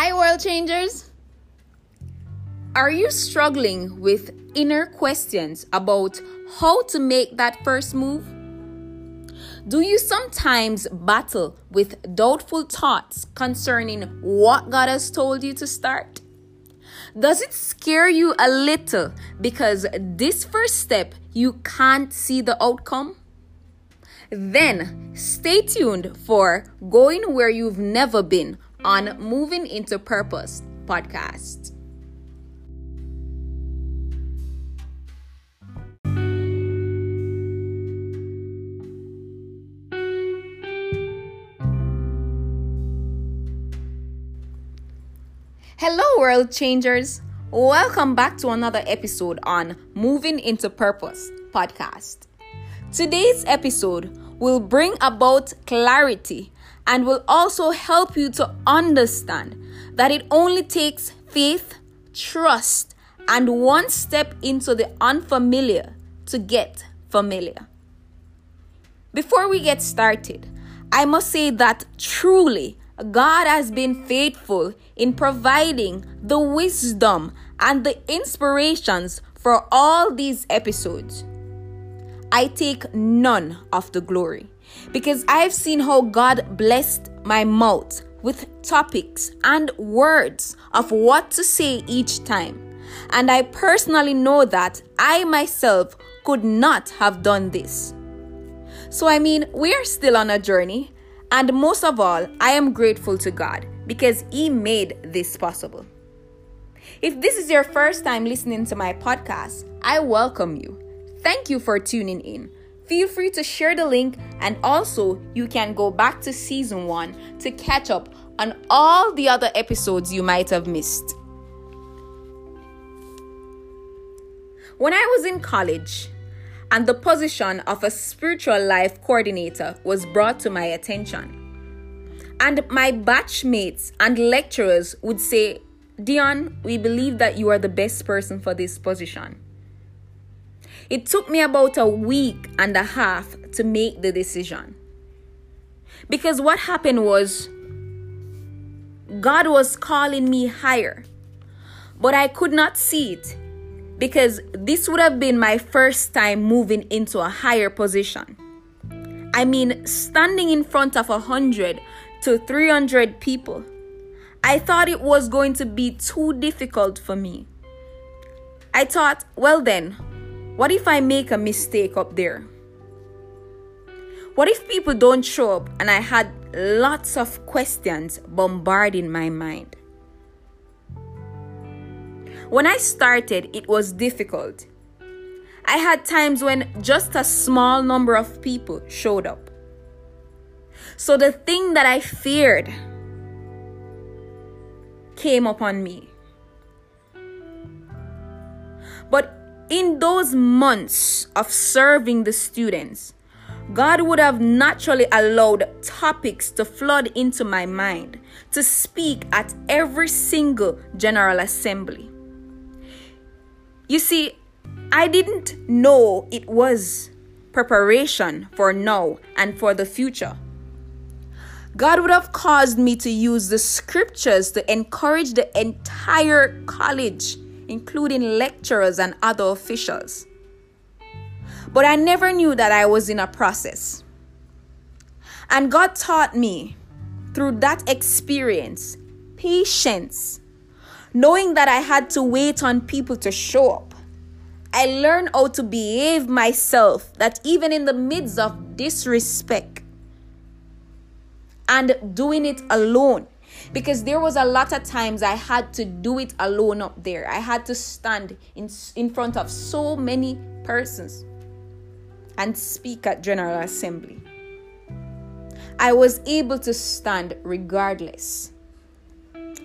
Hi, world changers. Are you struggling with inner questions about how to make that first move? Do you sometimes battle with doubtful thoughts concerning what God has told you to start? Does it scare you a little because this first step you can't see the outcome? Then stay tuned for Going Where You've Never Been on Moving into Purpose podcast. Hello, world changers. Welcome back to another episode on Moving into Purpose podcast. Today's episode will bring about clarity and will also help you to understand that it only takes faith, trust, and one step into the unfamiliar to get familiar. Before we get started, I must say that truly God has been faithful in providing the wisdom and the inspirations for all these episodes. I take none of the glory because I've seen how God blessed my mouth with topics and words of what to say each time. And I personally know that I myself could not have done this. So, I mean, we are still on a journey, and most of all, I am grateful to God because He made this possible. If this is your first time listening to my podcast, I welcome you. Thank you for tuning in. Feel free to share the link, and also you can go back to season one to catch up on all the other episodes you might have missed. When I was in college, and the position of a spiritual life coordinator was brought to my attention. And my batchmates and lecturers would say, Dion, we believe that you are the best person for this position. It took me about a week and a half to make the decision. Because what happened was, God was calling me higher, but I could not see it because this would have been my first time moving into a higher position. I mean, standing in front of a hundred to 300 people. I thought it was going to be too difficult for me. I thought, well, then, what if I make a mistake up there? What if people don't show up and I had lots of questions bombarding my mind? When I started, it was difficult. I had times when just a small number of people showed up. So the thing that I feared came upon me. In those months of serving the students, God would have naturally allowed topics to flood into my mind to speak at every single General Assembly. You see, I didn't know it was preparation for now and for the future. God would have caused me to use the scriptures to encourage the entire college including lecturers and other officials. But I never knew that I was in a process. And God taught me through that experience patience, knowing that I had to wait on people to show up. I learned how to behave myself, that even in the midst of disrespect and doing it alone, because there was a lot of times I had to do it alone up there. I had to stand in in front of so many persons and speak at General Assembly. I was able to stand regardless.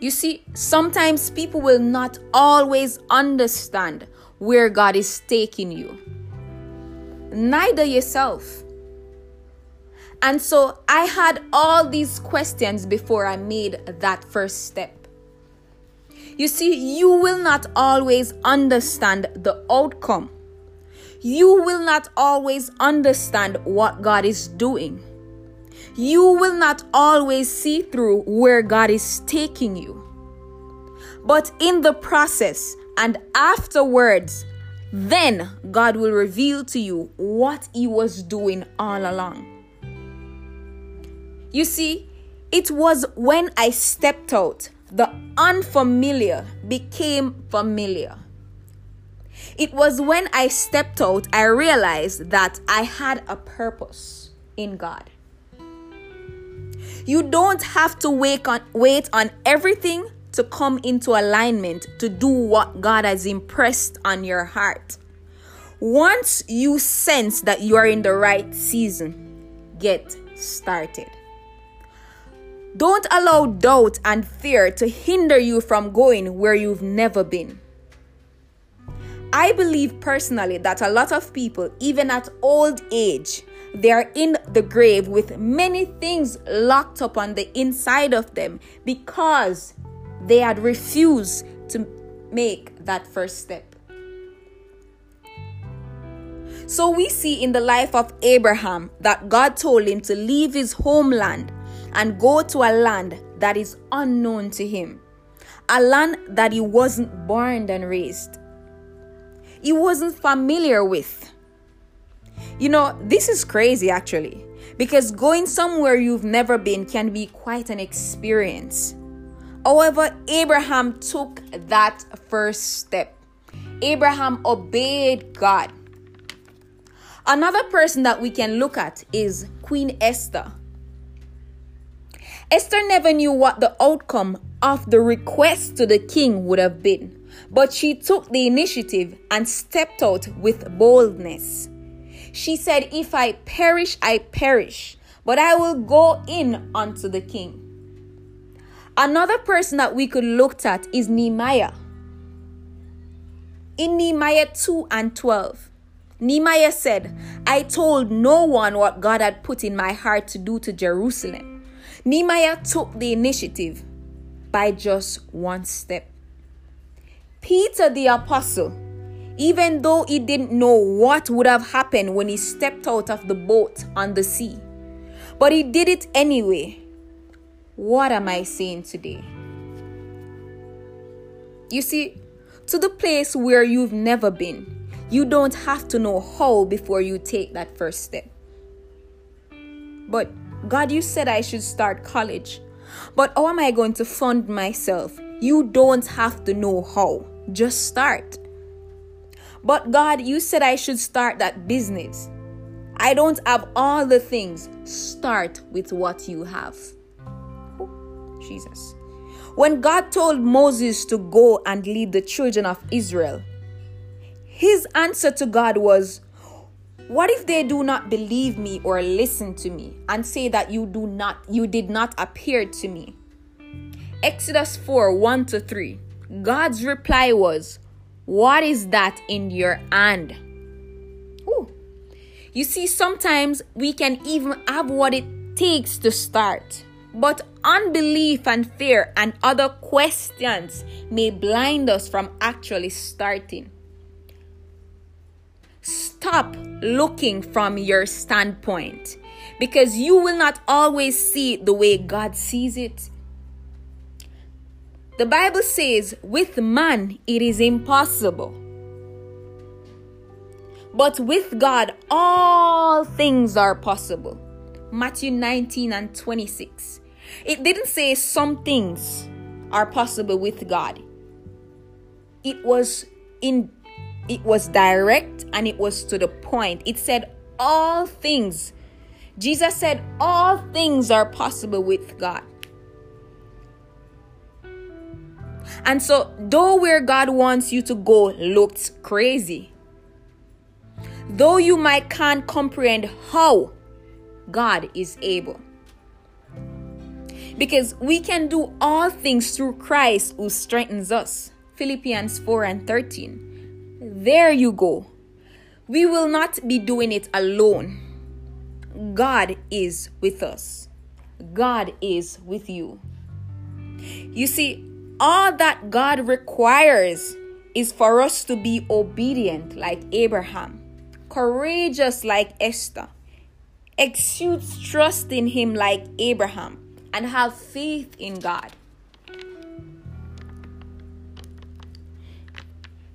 You see, sometimes people will not always understand where God is taking you. Neither yourself. And so I had all these questions before I made that first step. You see, you will not always understand the outcome. You will not always understand what God is doing. You will not always see through where God is taking you. But in the process and afterwards, then God will reveal to you what He was doing all along. You see, it was when I stepped out, the unfamiliar became familiar. It was when I stepped out, I realized that I had a purpose in God. You don't have to wait on, wait on everything to come into alignment to do what God has impressed on your heart. Once you sense that you are in the right season, get started. Don't allow doubt and fear to hinder you from going where you've never been. I believe personally that a lot of people, even at old age, they are in the grave with many things locked up on the inside of them because they had refused to make that first step. So we see in the life of Abraham that God told him to leave his homeland and go to a land that is unknown to him, a land that he wasn't born and raised, he wasn't familiar with. You know, this is crazy actually, because going somewhere you've never been can be quite an experience. However, Abraham took that first step. Abraham obeyed God. Another person that we can look at is Queen Esther. Esther never knew what the outcome of the request to the king would have been, but she took the initiative and stepped out with boldness. She said, If I perish, I perish, but I will go in unto the king. Another person that we could look at is Nehemiah. In Nehemiah 2 and 12, Nehemiah said, I told no one what God had put in my heart to do to Jerusalem. Nehemiah took the initiative by just one step. Peter the Apostle, even though he didn't know what would have happened when he stepped out of the boat on the sea, but he did it anyway. What am I saying today? You see, to the place where you've never been, you don't have to know how before you take that first step. But God, you said I should start college. But how am I going to fund myself? You don't have to know how, just start. But God, you said I should start that business. I don't have all the things. Start with what you have. Oh, Jesus. When God told Moses to go and lead the children of Israel, his answer to God was, what if they do not believe me or listen to me and say that you do not you did not appear to me? Exodus 4 1 to 3. God's reply was, What is that in your hand? Ooh. You see, sometimes we can even have what it takes to start, but unbelief and fear and other questions may blind us from actually starting. Stop looking from your standpoint because you will not always see the way God sees it. The Bible says, with man it is impossible. But with God, all things are possible. Matthew 19 and 26. It didn't say some things are possible with God, it was in it was direct and it was to the point. It said, All things. Jesus said, All things are possible with God. And so, though where God wants you to go looks crazy, though you might can't comprehend how God is able. Because we can do all things through Christ who strengthens us. Philippians 4 and 13. There you go. We will not be doing it alone. God is with us. God is with you. You see, all that God requires is for us to be obedient like Abraham, courageous like Esther, exude trust in Him like Abraham, and have faith in God.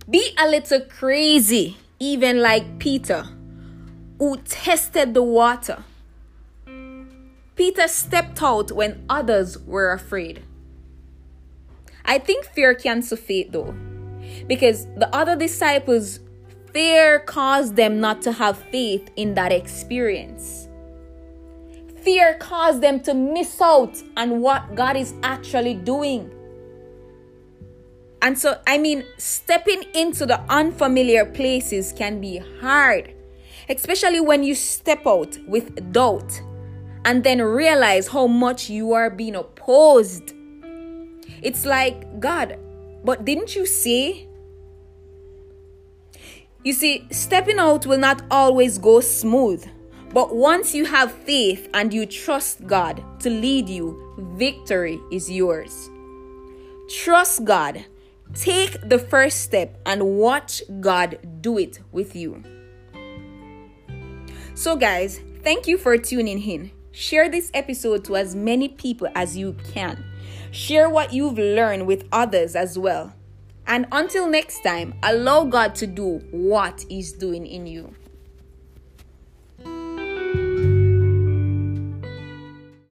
Be a little crazy, even like Peter, who tested the water. Peter stepped out when others were afraid. I think fear cancels faith though, because the other disciples, fear caused them not to have faith in that experience. Fear caused them to miss out on what God is actually doing. And so, I mean, stepping into the unfamiliar places can be hard, especially when you step out with doubt and then realize how much you are being opposed. It's like, God, but didn't you say? You see, stepping out will not always go smooth. But once you have faith and you trust God to lead you, victory is yours. Trust God. Take the first step and watch God do it with you. So, guys, thank you for tuning in. Share this episode to as many people as you can. Share what you've learned with others as well. And until next time, allow God to do what He's doing in you.